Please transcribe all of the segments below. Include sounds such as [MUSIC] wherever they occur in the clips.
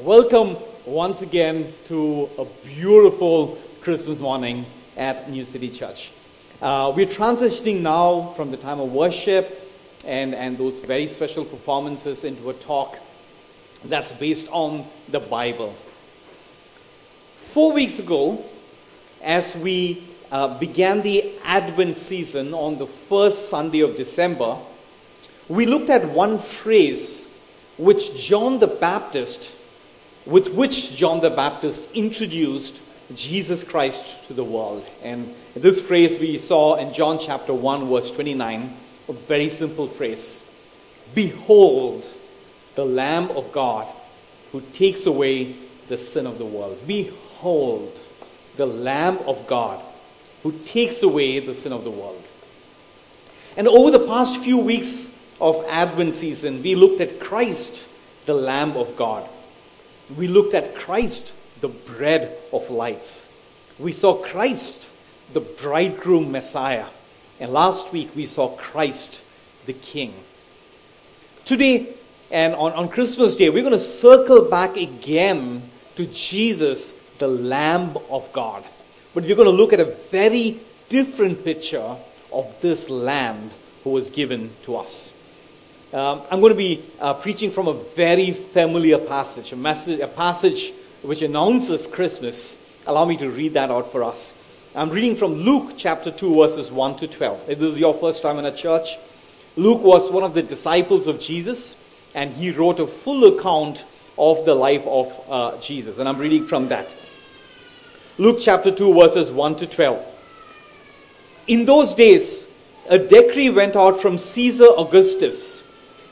Welcome once again to a beautiful Christmas morning at New City Church. Uh, we're transitioning now from the time of worship and, and those very special performances into a talk that's based on the Bible. Four weeks ago, as we uh, began the Advent season on the first Sunday of December, we looked at one phrase which John the Baptist, with which John the Baptist introduced Jesus Christ to the world. And this phrase we saw in John chapter 1, verse 29, a very simple phrase Behold, the Lamb of God who takes away the sin of the world. Behold, the Lamb of God who takes away the sin of the world. And over the past few weeks of Advent season, we looked at Christ, the Lamb of God. We looked at Christ, the bread of life. We saw Christ, the bridegroom Messiah. And last week we saw Christ, the King. Today, and on, on Christmas Day, we're going to circle back again to Jesus, the Lamb of God. But we're going to look at a very different picture of this Lamb who was given to us. Um, I'm going to be uh, preaching from a very familiar passage, a, message, a passage which announces Christmas. Allow me to read that out for us. I'm reading from Luke chapter 2, verses 1 to 12. If this is your first time in a church, Luke was one of the disciples of Jesus, and he wrote a full account of the life of uh, Jesus. And I'm reading from that. Luke chapter 2, verses 1 to 12. In those days, a decree went out from Caesar Augustus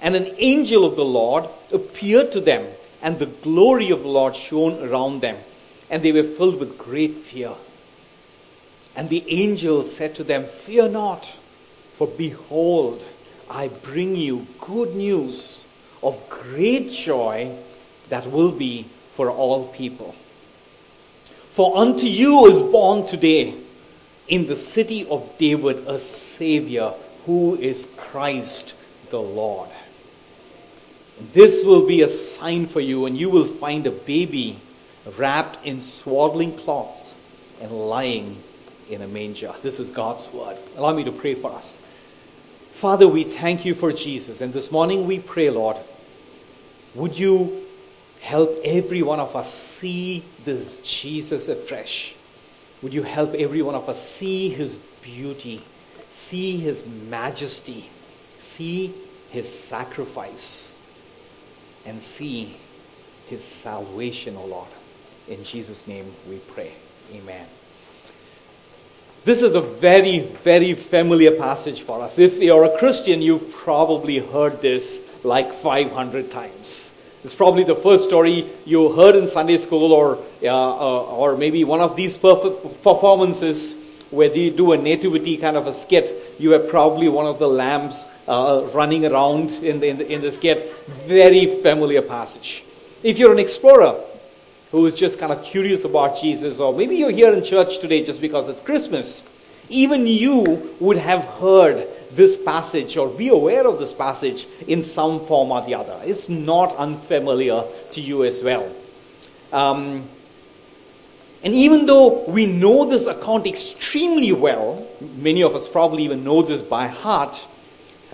And an angel of the Lord appeared to them, and the glory of the Lord shone around them, and they were filled with great fear. And the angel said to them, Fear not, for behold, I bring you good news of great joy that will be for all people. For unto you is born today in the city of David a Savior who is Christ the Lord. This will be a sign for you, and you will find a baby wrapped in swaddling cloths and lying in a manger. [LAUGHS] This is God's word. Allow me to pray for us. Father, we thank you for Jesus, and this morning we pray, Lord, would you help every one of us see this Jesus afresh? Would you help every one of us see his beauty, see his majesty, see his sacrifice? And see his salvation, O Lord. In Jesus' name we pray. Amen. This is a very, very familiar passage for us. If you're a Christian, you've probably heard this like 500 times. It's probably the first story you heard in Sunday school, or, uh, uh, or maybe one of these performances where they do a nativity kind of a skit. You are probably one of the lambs uh, running around in, the, in, the, in this skit. Very familiar passage. If you're an explorer who is just kind of curious about Jesus, or maybe you're here in church today just because it's Christmas, even you would have heard this passage or be aware of this passage in some form or the other. It's not unfamiliar to you as well. Um, and even though we know this account extremely well, many of us probably even know this by heart,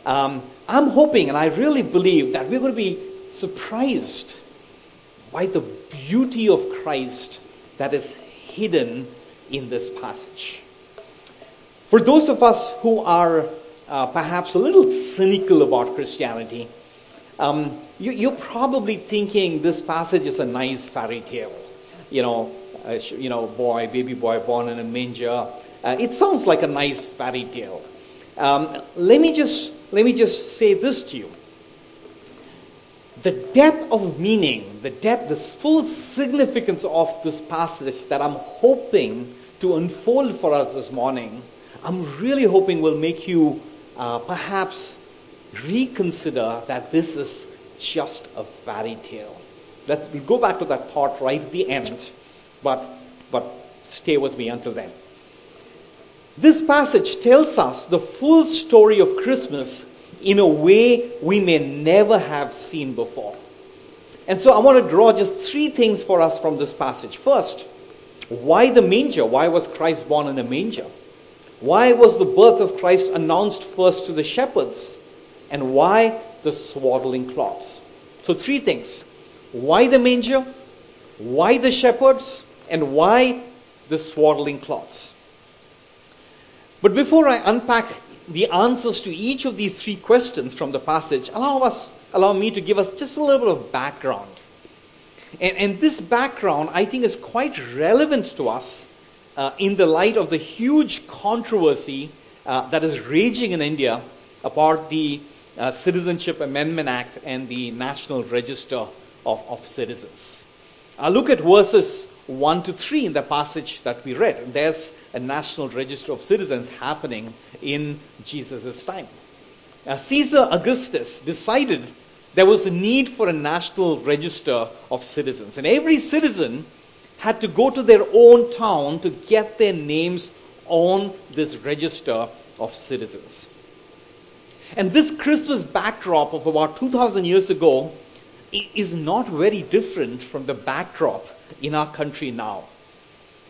um, I'm hoping and I really believe that we're going to be surprised by the beauty of Christ that is hidden in this passage. For those of us who are uh, perhaps a little cynical about Christianity, um, you, are probably thinking this passage is a nice fairy tale. You know, uh, you know, boy, baby boy born in a manger. Uh, it sounds like a nice fairy tale. Um, let me just let me just say this to you. The depth of meaning, the depth, the full significance of this passage that I'm hoping to unfold for us this morning, I'm really hoping will make you uh, perhaps reconsider that this is just a fairy tale. Let's we'll go back to that thought right at the end, but but stay with me until then. This passage tells us the full story of Christmas in a way we may never have seen before. And so I want to draw just three things for us from this passage. First, why the manger? Why was Christ born in a manger? Why was the birth of Christ announced first to the shepherds? And why the swaddling cloths? So, three things. Why the manger? Why the shepherds? And why the swaddling cloths? But before I unpack the answers to each of these three questions from the passage, allow us, allow me to give us just a little bit of background. And, and this background, I think, is quite relevant to us uh, in the light of the huge controversy uh, that is raging in India about the uh, Citizenship Amendment Act and the National Register of, of Citizens. i look at verses 1 to 3 in the passage that we read. There's a national register of citizens happening in Jesus' time. Uh, Caesar Augustus decided there was a need for a national register of citizens. And every citizen had to go to their own town to get their names on this register of citizens. And this Christmas backdrop of about 2,000 years ago is not very different from the backdrop in our country now.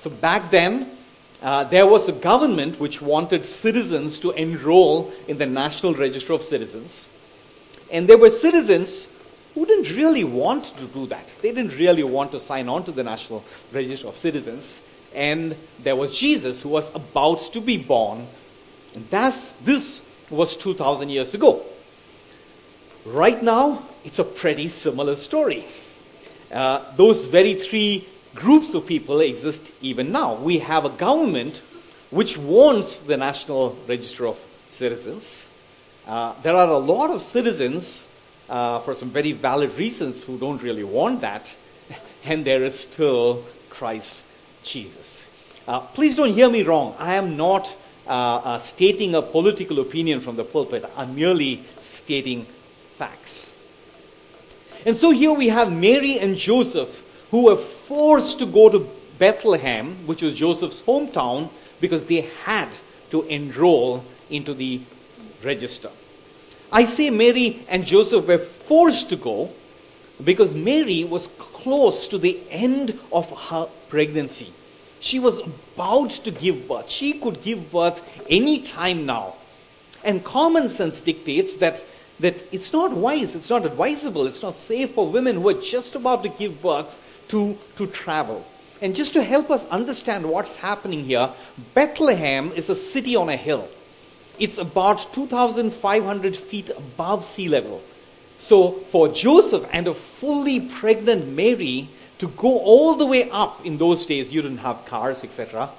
So back then, uh, there was a government which wanted citizens to enroll in the National Register of Citizens. And there were citizens who didn't really want to do that. They didn't really want to sign on to the National Register of Citizens. And there was Jesus who was about to be born. And that's, this was 2,000 years ago. Right now, it's a pretty similar story. Uh, those very three groups of people exist even now. We have a government which wants the National Register of Citizens. Uh, there are a lot of citizens, uh, for some very valid reasons, who don't really want that, [LAUGHS] and there is still Christ Jesus. Uh, please don't hear me wrong. I am not uh, uh, stating a political opinion from the pulpit. I'm merely stating facts. And so here we have Mary and Joseph who were forced to go to Bethlehem, which was Joseph's hometown, because they had to enroll into the register. I say Mary and Joseph were forced to go because Mary was close to the end of her pregnancy. She was about to give birth. She could give birth any time now. And common sense dictates that, that it's not wise, it's not advisable, it's not safe for women who are just about to give birth to, to travel. And just to help us understand what's happening here, Bethlehem is a city on a hill. It's about 2,500 feet above sea level. So for Joseph and a fully pregnant Mary to go all the way up in those days, you didn't have cars, etc.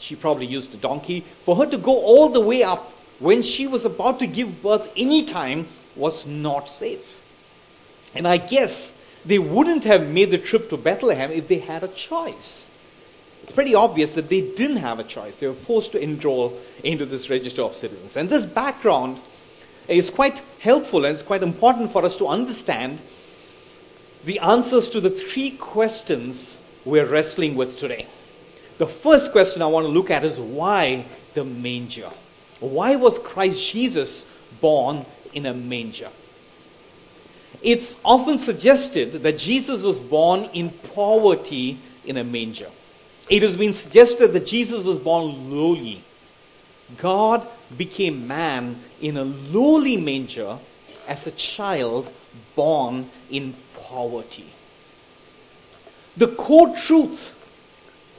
She probably used a donkey. For her to go all the way up when she was about to give birth any time was not safe. And I guess they wouldn't have made the trip to Bethlehem if they had a choice. It's pretty obvious that they didn't have a choice. They were forced to enroll into this register of citizens. And this background is quite helpful and it's quite important for us to understand the answers to the three questions we're wrestling with today. The first question I want to look at is why the manger? Why was Christ Jesus born in a manger? It's often suggested that Jesus was born in poverty in a manger. It has been suggested that Jesus was born lowly. God became man in a lowly manger as a child born in poverty. The core truth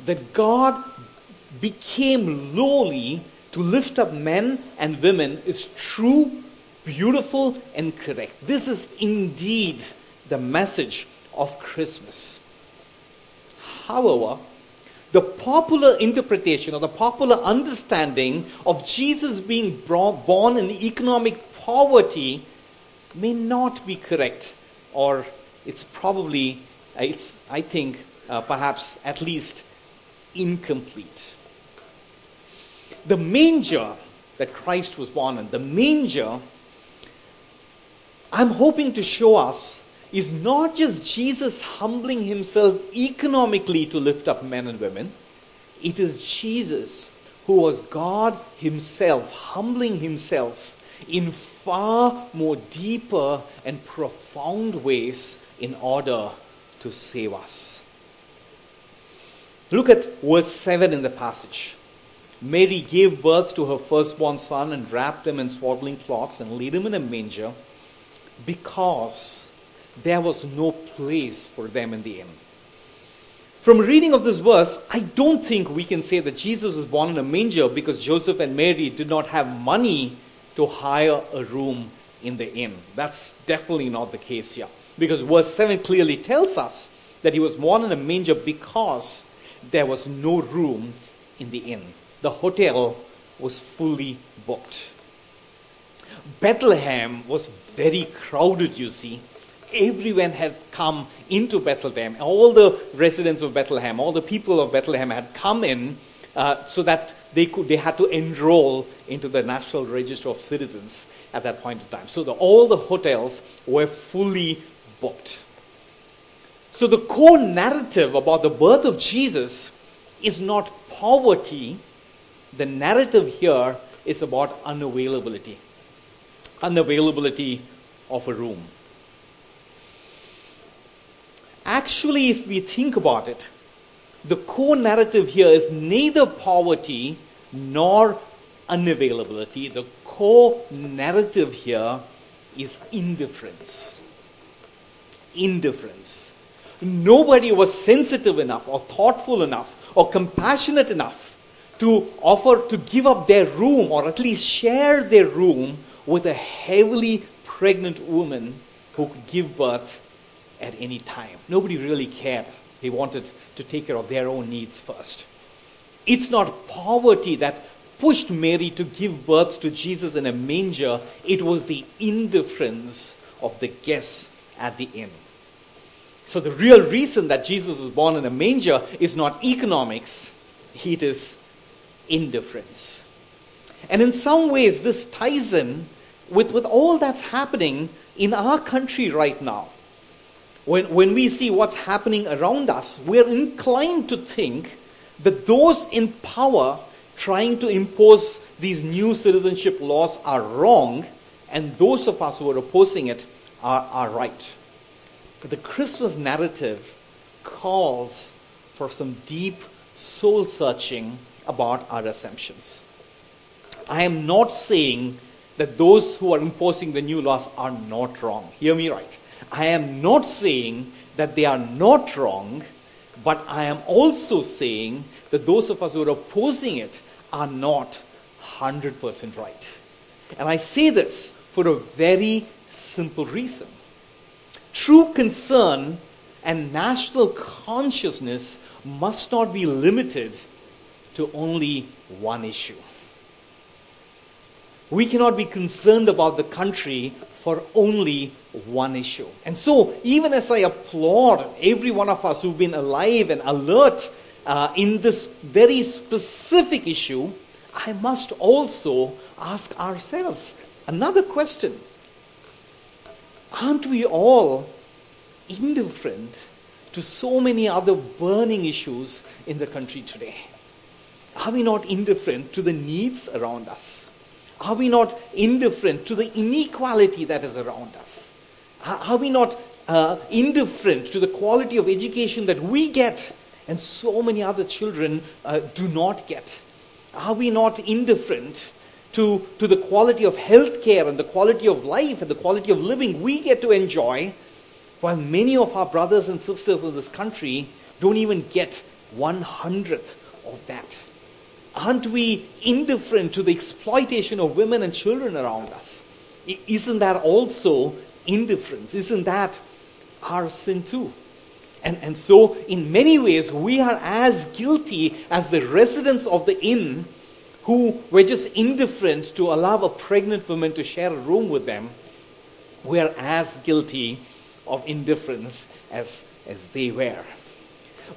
that God became lowly to lift up men and women is true, beautiful, and correct. This is indeed the message of Christmas. However, the popular interpretation or the popular understanding of Jesus being born in economic poverty may not be correct, or it's probably, it's, I think, uh, perhaps at least incomplete. The manger that Christ was born in, the manger, I'm hoping to show us is not just Jesus humbling himself economically to lift up men and women, it is Jesus who was God himself, humbling himself in far more deeper and profound ways in order to save us. Look at verse 7 in the passage. Mary gave birth to her firstborn son and wrapped him in swaddling cloths and laid him in a manger because there was no place for them in the inn. From reading of this verse, I don't think we can say that Jesus was born in a manger because Joseph and Mary did not have money to hire a room in the inn. That's definitely not the case here. Because verse 7 clearly tells us that he was born in a manger because there was no room in the inn. The hotel was fully booked. Bethlehem was very crowded, you see, everyone had come into Bethlehem. All the residents of Bethlehem, all the people of Bethlehem had come in uh, so that they could, they had to enroll into the National Register of Citizens at that point in time. So the, all the hotels were fully booked. So the core narrative about the birth of Jesus is not poverty. The narrative here is about unavailability. Unavailability of a room. Actually, if we think about it, the core narrative here is neither poverty nor unavailability. The core narrative here is indifference. Indifference. Nobody was sensitive enough or thoughtful enough or compassionate enough to offer to give up their room or at least share their room with a heavily pregnant woman who could give birth at any time. Nobody really cared. They wanted to take care of their own needs first. It's not poverty that pushed Mary to give birth to Jesus in a manger, it was the indifference of the guests at the inn. So the real reason that Jesus was born in a manger is not economics, it is indifference. And in some ways, this ties in with, with all that's happening in our country right now when, when we see what's happening around us, we're inclined to think that those in power trying to impose these new citizenship laws are wrong, and those of us who are opposing it are, are right. But the Christmas narrative calls for some deep soul searching about our assumptions. I am not saying that those who are imposing the new laws are not wrong. Hear me right. I am not saying that they are not wrong, but I am also saying that those of us who are opposing it are not 100% right. And I say this for a very simple reason. True concern and national consciousness must not be limited to only one issue. We cannot be concerned about the country for only one issue. And so, even as I applaud every one of us who've been alive and alert uh, in this very specific issue, I must also ask ourselves another question. Aren't we all indifferent to so many other burning issues in the country today? Are we not indifferent to the needs around us? Are we not indifferent to the inequality that is around us? Are we not uh, indifferent to the quality of education that we get and so many other children uh, do not get? Are we not indifferent to, to the quality of health care and the quality of life and the quality of living we get to enjoy while many of our brothers and sisters in this country don't even get one hundredth of that? Aren't we indifferent to the exploitation of women and children around us? Isn't that also indifference? Isn't that our sin too? And, and so, in many ways, we are as guilty as the residents of the inn who were just indifferent to allow a pregnant woman to share a room with them. We are as guilty of indifference as, as they were.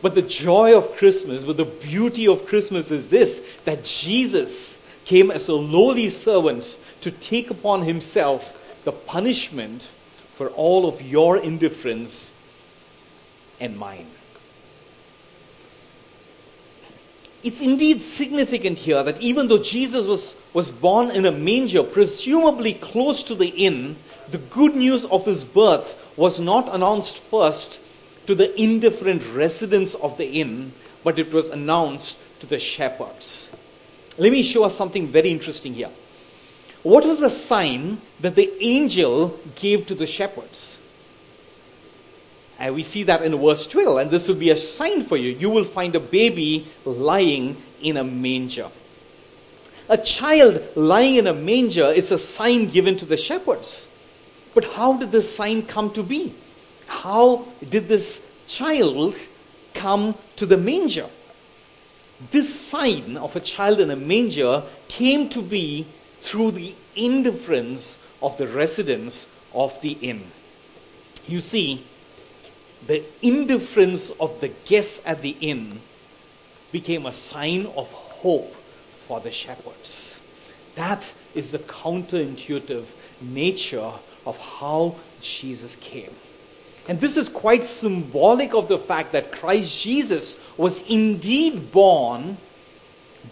But the joy of Christmas, but the beauty of Christmas is this that Jesus came as a lowly servant to take upon himself the punishment for all of your indifference and mine. It's indeed significant here that even though Jesus was, was born in a manger, presumably close to the inn, the good news of his birth was not announced first to the indifferent residents of the inn, but it was announced to the shepherds. Let me show us something very interesting here. What was the sign that the angel gave to the shepherds? And we see that in verse 12, and this will be a sign for you. You will find a baby lying in a manger. A child lying in a manger is a sign given to the shepherds. But how did this sign come to be? How did this child come to the manger? This sign of a child in a manger came to be through the indifference of the residents of the inn. You see, the indifference of the guests at the inn became a sign of hope for the shepherds. That is the counterintuitive nature of how Jesus came. And this is quite symbolic of the fact that Christ Jesus was indeed born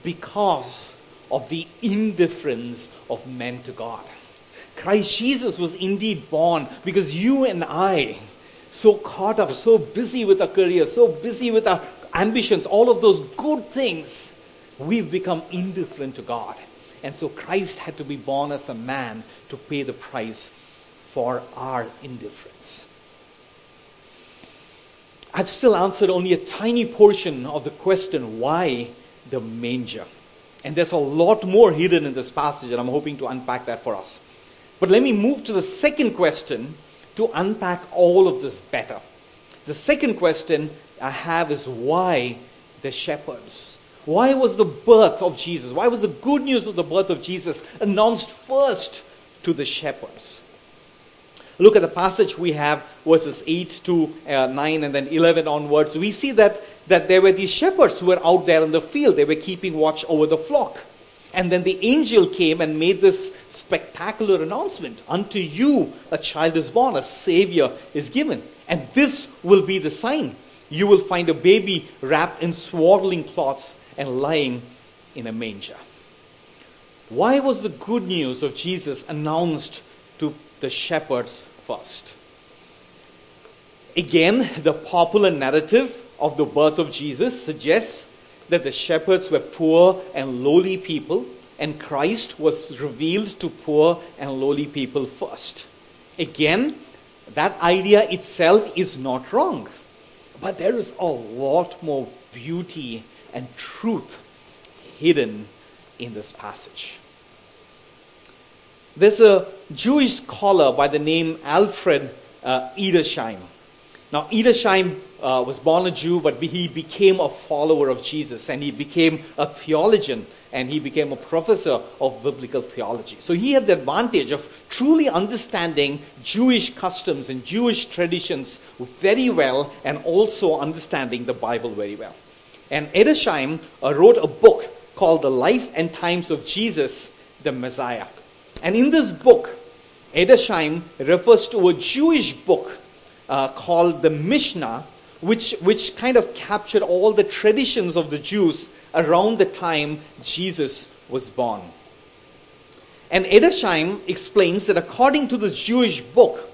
because of the indifference of men to God. Christ Jesus was indeed born because you and I, so caught up, so busy with our career, so busy with our ambitions, all of those good things, we've become indifferent to God. And so Christ had to be born as a man to pay the price for our indifference. I've still answered only a tiny portion of the question why the manger? And there's a lot more hidden in this passage, and I'm hoping to unpack that for us. But let me move to the second question to unpack all of this better. The second question I have is why the shepherds? Why was the birth of Jesus? Why was the good news of the birth of Jesus announced first to the shepherds? Look at the passage we have, verses 8 to uh, 9 and then 11 onwards. We see that, that there were these shepherds who were out there in the field. They were keeping watch over the flock. And then the angel came and made this spectacular announcement Unto you a child is born, a Savior is given. And this will be the sign. You will find a baby wrapped in swaddling cloths and lying in a manger. Why was the good news of Jesus announced to the shepherds first. Again, the popular narrative of the birth of Jesus suggests that the shepherds were poor and lowly people, and Christ was revealed to poor and lowly people first. Again, that idea itself is not wrong, but there is a lot more beauty and truth hidden in this passage. There's a Jewish scholar by the name Alfred uh, Edersheim. Now, Edersheim uh, was born a Jew, but he became a follower of Jesus, and he became a theologian, and he became a professor of biblical theology. So he had the advantage of truly understanding Jewish customs and Jewish traditions very well, and also understanding the Bible very well. And Edersheim uh, wrote a book called The Life and Times of Jesus, the Messiah. And in this book, Edersheim refers to a Jewish book uh, called the Mishnah, which, which kind of captured all the traditions of the Jews around the time Jesus was born. And Edersheim explains that according to the Jewish book,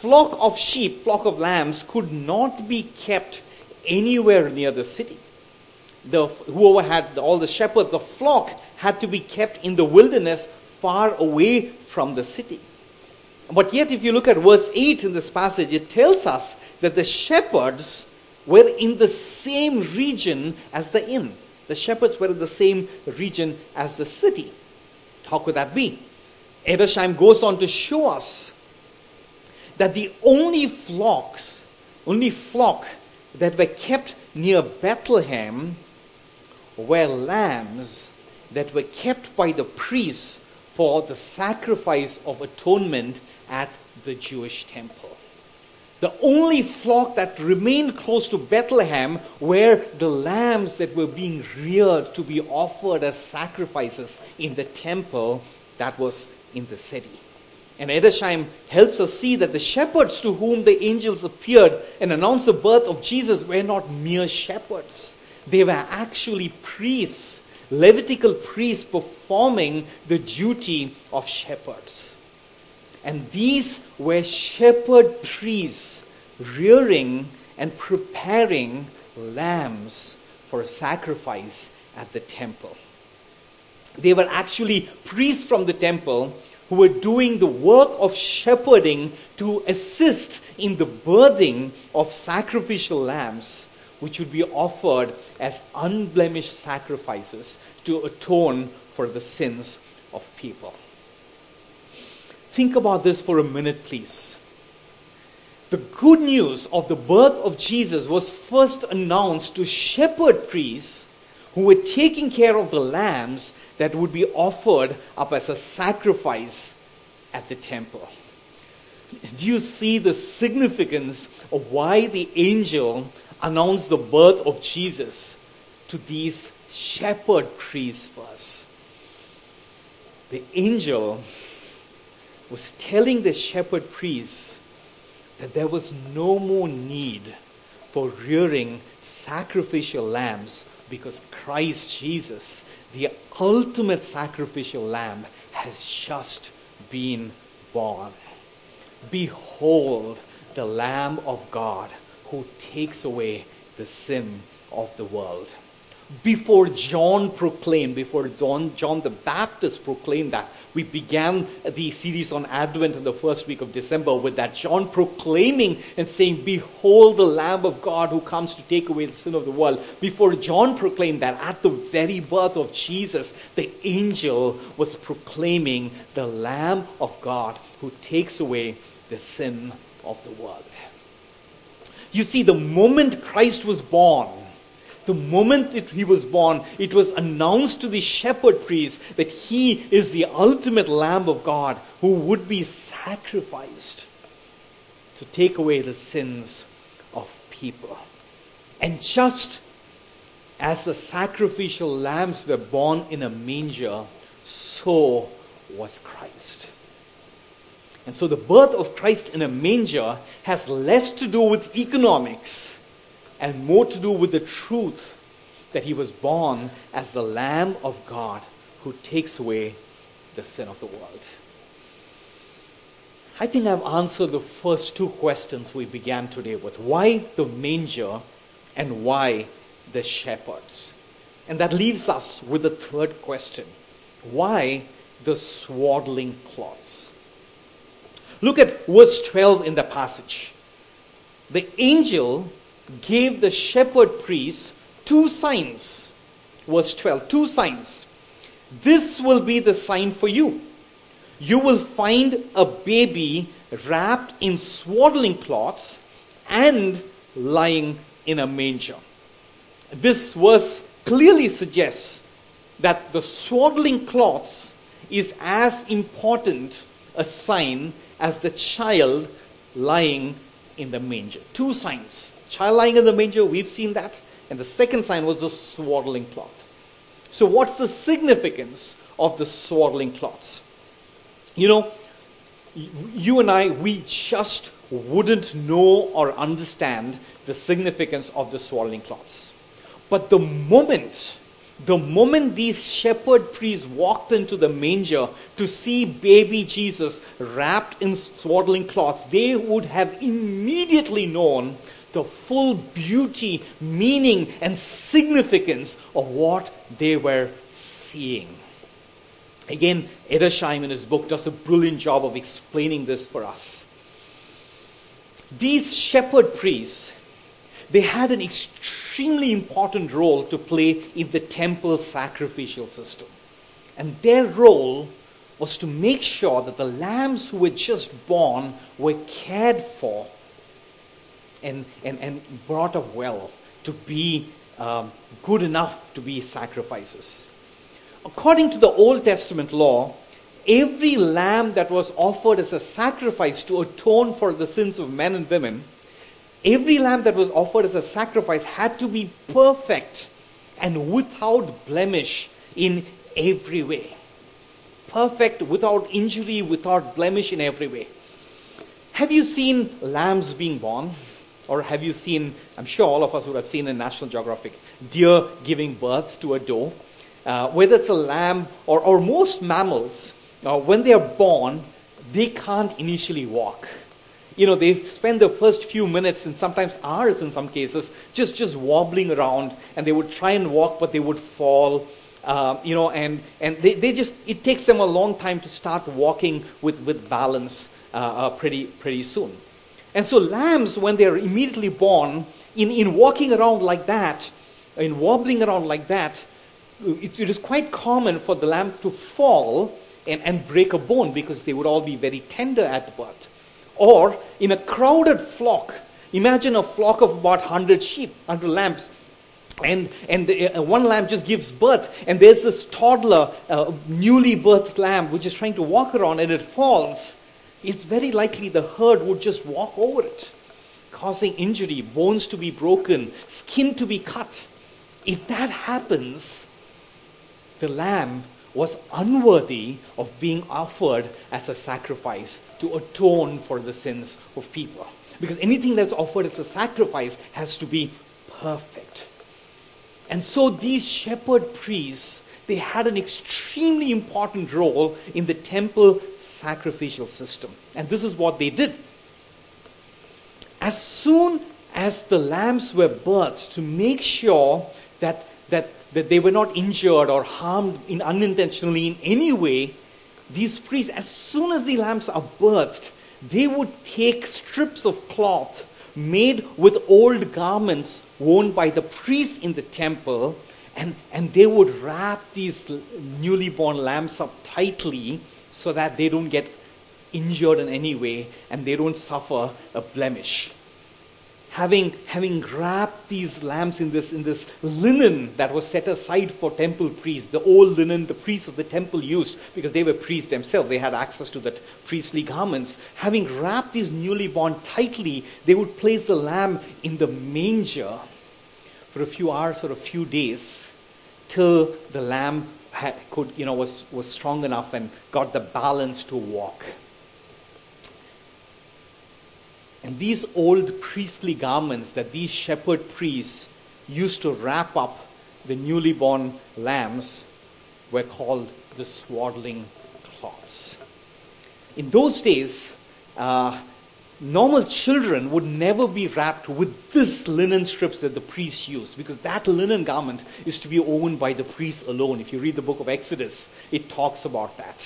flock of sheep, flock of lambs could not be kept anywhere near the city. The, whoever had all the shepherds, the flock had to be kept in the wilderness far away from the city. But yet, if you look at verse 8 in this passage, it tells us that the shepherds were in the same region as the inn. The shepherds were in the same region as the city. How could that be? Edersheim goes on to show us that the only flocks, only flock that were kept near Bethlehem were lambs that were kept by the priests for the sacrifice of atonement at the Jewish temple. The only flock that remained close to Bethlehem were the lambs that were being reared to be offered as sacrifices in the temple that was in the city. And Edersheim helps us see that the shepherds to whom the angels appeared and announced the birth of Jesus were not mere shepherds. They were actually priests, Levitical priests performing the duty of shepherds. And these were shepherd priests rearing and preparing lambs for sacrifice at the temple. They were actually priests from the temple who were doing the work of shepherding to assist in the birthing of sacrificial lambs, which would be offered as unblemished sacrifices to atone for the sins of people. Think about this for a minute, please. The good news of the birth of Jesus was first announced to shepherd priests who were taking care of the lambs that would be offered up as a sacrifice at the temple. Do you see the significance of why the angel announced the birth of Jesus to these shepherd priests first? The angel was telling the shepherd priests that there was no more need for rearing sacrificial lambs because Christ Jesus the ultimate sacrificial lamb has just been born. Behold the Lamb of God who takes away the sin of the world before John proclaimed, before John, John the Baptist proclaimed that, we began the series on Advent in the first week of December with that John proclaiming and saying, Behold the Lamb of God who comes to take away the sin of the world. Before John proclaimed that, at the very birth of Jesus, the angel was proclaiming the Lamb of God who takes away the sin of the world. You see, the moment Christ was born, the moment it, he was born, it was announced to the shepherd priest that he is the ultimate Lamb of God who would be sacrificed to take away the sins of people. And just as the sacrificial lambs were born in a manger, so was Christ. And so the birth of Christ in a manger has less to do with economics and more to do with the truth that he was born as the Lamb of God who takes away the sin of the world. I think I've answered the first two questions we began today with. Why the manger and why the shepherds? And that leaves us with the third question. Why the swaddling cloths? Look at verse 12 in the passage. The angel gave the shepherd priests two signs. Verse 12, two signs. This will be the sign for you. You will find a baby wrapped in swaddling cloths and lying in a manger. This verse clearly suggests that the swaddling cloths is as important a sign as the child lying in the manger. Two signs child lying in the manger, we've seen that. And the second sign was the swaddling cloth. So, what's the significance of the swaddling cloths? You know, you and I, we just wouldn't know or understand the significance of the swaddling cloths. But the moment, the moment these shepherd priests walked into the manger to see baby Jesus wrapped in swaddling cloths, they would have immediately known the full beauty, meaning, and significance of what they were seeing. Again, Edersheim in his book does a brilliant job of explaining this for us. These shepherd priests, they had an extremely important role to play in the temple sacrificial system. And their role was to make sure that the lambs who were just born were cared for and, and, and brought up well to be um, good enough to be sacrifices. According to the Old Testament law, every lamb that was offered as a sacrifice to atone for the sins of men and women, every lamb that was offered as a sacrifice had to be perfect and without blemish in every way. Perfect, without injury, without blemish in every way. Have you seen lambs being born? Or have you seen, I'm sure all of us would have seen in National Geographic, deer giving birth to a doe? Uh, whether it's a lamb or, or most mammals, uh, when they are born, they can't initially walk. You know, they spend the first few minutes and sometimes hours in some cases just, just wobbling around and they would try and walk, but they would fall. Uh, you know, and, and they, they just, it takes them a long time to start walking with, with balance uh, uh, pretty, pretty soon. And so lambs, when they're immediately born, in, in walking around like that, in wobbling around like that, it, it is quite common for the lamb to fall and, and break a bone because they would all be very tender at birth. Or in a crowded flock, imagine a flock of about 100 sheep, 100 lambs, and, and the, uh, one lamb just gives birth, and there's this toddler, uh, newly birthed lamb, which is trying to walk around, and it falls it's very likely the herd would just walk over it, causing injury, bones to be broken, skin to be cut. If that happens, the lamb was unworthy of being offered as a sacrifice to atone for the sins of people. Because anything that's offered as a sacrifice has to be perfect. And so these shepherd priests, they had an extremely important role in the temple sacrificial system. And this is what they did. As soon as the lambs were birthed, to make sure that, that, that they were not injured or harmed in unintentionally in any way, these priests, as soon as the lambs are birthed, they would take strips of cloth made with old garments worn by the priests in the temple, and, and they would wrap these newly born lambs up tightly so that they don't get injured in any way and they don't suffer a blemish. Having, having wrapped these lambs in this, in this linen that was set aside for temple priests, the old linen the priests of the temple used, because they were priests themselves, they had access to that priestly garments. Having wrapped these newly born tightly, they would place the lamb in the manger for a few hours or a few days till the lamb had, could, you know, was, was strong enough and got the balance to walk. And these old priestly garments that these shepherd priests used to wrap up the newly born lambs were called the swaddling cloths. In those days, uh, normal children would never be wrapped with this linen strips that the priests used because that linen garment is to be owned by the priests alone. If you read the book of Exodus, it talks about that.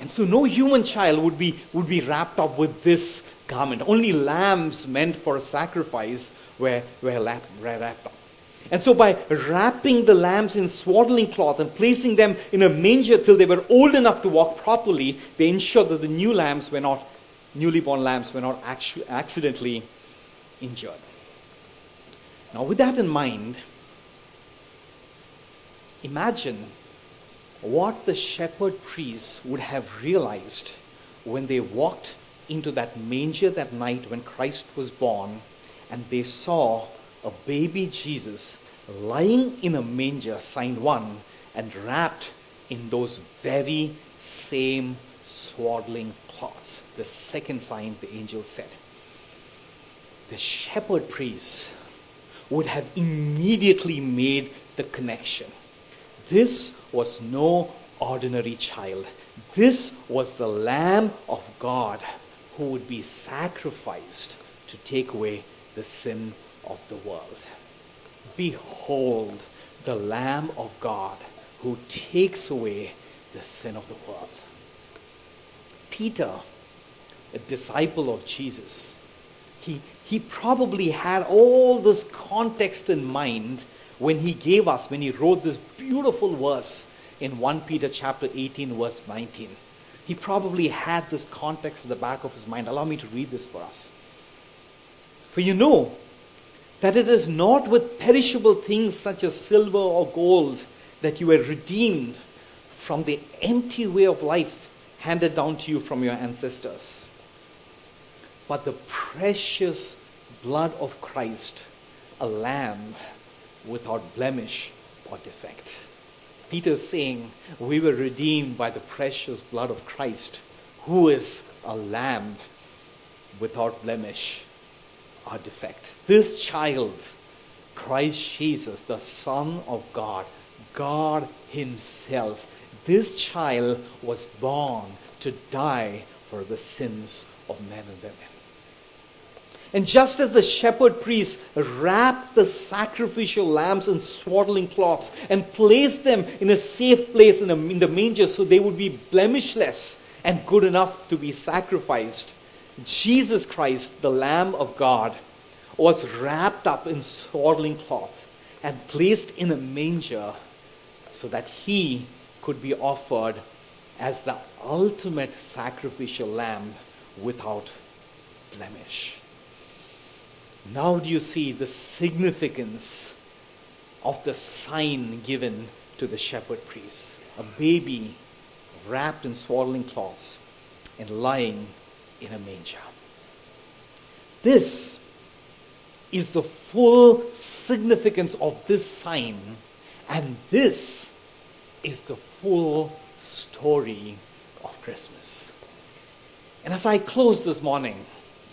And so no human child would be, would be wrapped up with this garment. Only lambs meant for sacrifice were, were, wrapped up. And so by wrapping the lambs in swaddling cloth and placing them in a manger till they were old enough to walk properly, they ensured that the new lambs were not newly born lambs were not actu- accidentally injured. Now, with that in mind, imagine what the shepherd priests would have realized when they walked into that manger that night when Christ was born and they saw a baby Jesus lying in a manger, sign one, and wrapped in those very same swaddling cloths the second sign the angel said. The shepherd priest would have immediately made the connection. This was no ordinary child. This was the Lamb of God who would be sacrificed to take away the sin of the world. Behold, the Lamb of God who takes away the sin of the world. Peter a disciple of Jesus, he, he probably had all this context in mind when he gave us, when he wrote this beautiful verse in 1 Peter chapter 18, verse 19. He probably had this context in the back of his mind. Allow me to read this for us. For you know that it is not with perishable things such as silver or gold that you were redeemed from the empty way of life handed down to you from your ancestors, but the precious blood of Christ, a lamb without blemish or defect. Peter is saying, We were redeemed by the precious blood of Christ, who is a lamb without blemish or defect. This child, Christ Jesus, the Son of God, God Himself, this child was born to die for the sins of men and women. And just as the shepherd priests wrapped the sacrificial lambs in swaddling cloths and placed them in a safe place in, in, the manger so they would be blemishless and good enough to be sacrificed, Jesus Christ, the Lamb of God, was wrapped up in swaddling cloth and placed in a manger so that he could be offered as the ultimate sacrificial lamb without blemish. Now do you see the significance of the sign given to the shepherd priest? A baby wrapped in swaddling cloths and lying in a manger. This is the full significance of this sign, and this is the full story of Christmas. And as I close this morning,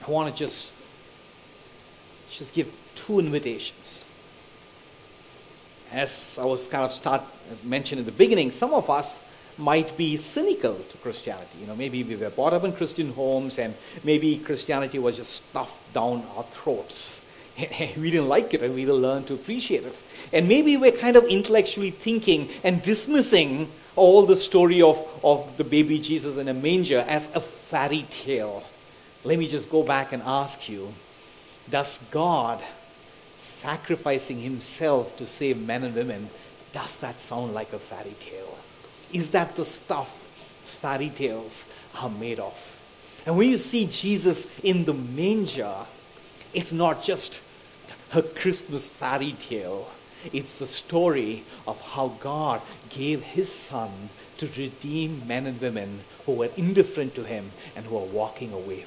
I want to just just give two invitations. As I was kind of start mentioned in the beginning, some of us might be cynical to Christianity. You know, maybe we were brought up in Christian homes and maybe Christianity was just stuffed down our throats. [LAUGHS] we didn't like it and we didn't learn to appreciate it. And maybe we're kind of intellectually thinking and dismissing all the story of, of the baby Jesus in a manger as a fairy tale. Let me just go back and ask you does God sacrificing himself to save men and women, does that sound like a fairy tale? Is that the stuff fairy tales are made of? And when you see Jesus in the manger, it's not just a Christmas fairy tale. It's the story of how God gave his son to redeem men and women who were indifferent to him and who are walking away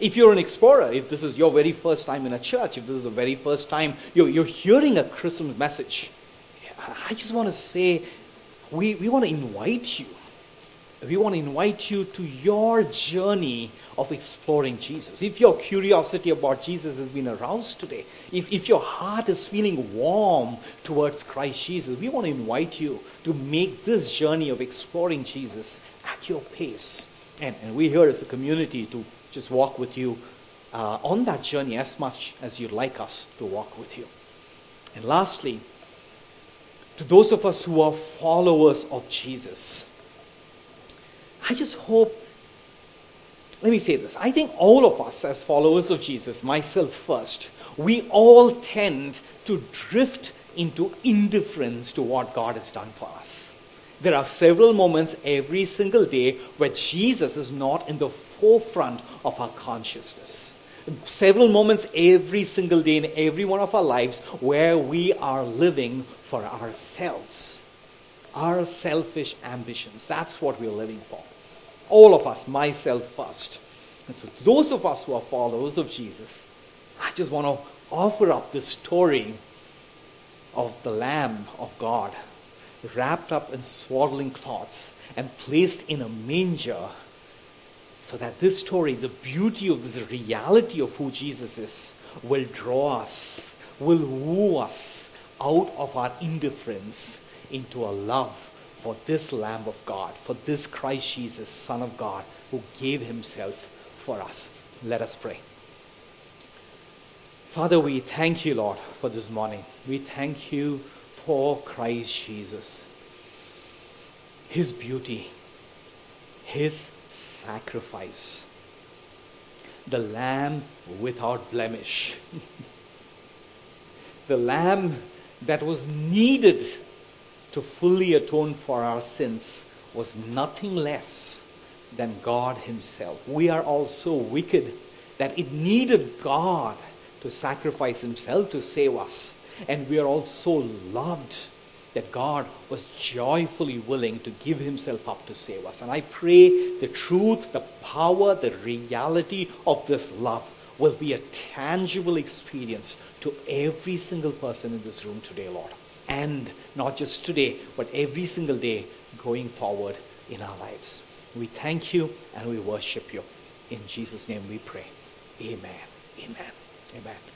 if you're an explorer, if this is your very first time in a church, if this is the very first time you're, you're hearing a Christmas message, I just want to say we, we want to invite you. We want to invite you to your journey of exploring Jesus. If your curiosity about Jesus has been aroused today, if, if your heart is feeling warm towards Christ Jesus, we want to invite you to make this journey of exploring Jesus at your pace. And, and we're here as a community to just walk with you uh, on that journey as much as you'd like us to walk with you. And lastly, to those of us who are followers of Jesus, I just hope, let me say this. I think all of us, as followers of Jesus, myself first, we all tend to drift into indifference to what God has done for us. There are several moments every single day where Jesus is not in the forefront of our consciousness. Several moments every single day in every one of our lives where we are living for ourselves. Our selfish ambitions. That's what we're living for. All of us, myself first. And so, those of us who are followers of Jesus, I just want to offer up this story of the Lamb of God wrapped up in swaddling cloths and placed in a manger so that this story, the beauty of this reality of who Jesus is, will draw us, will woo us out of our indifference into a love for this Lamb of God, for this Christ Jesus, Son of God, who gave himself for us. Let us pray. Father, we thank you, Lord, for this morning. We thank you for Christ Jesus, his beauty, his sacrifice. the Lamb without blemish. [LAUGHS] the Lamb that was needed to fully atone for our sins was nothing less than God Himself. We are all so wicked that it needed God to sacrifice Himself to save us. And we are all so loved that God was joyfully willing to give himself up to save us. And I pray the truth, the power, the reality of this love will be a tangible experience to every single person in this room today, Lord. And not just today, but every single day going forward in our lives. We thank you and we worship you. In Jesus' name we pray. Amen. Amen. Amen.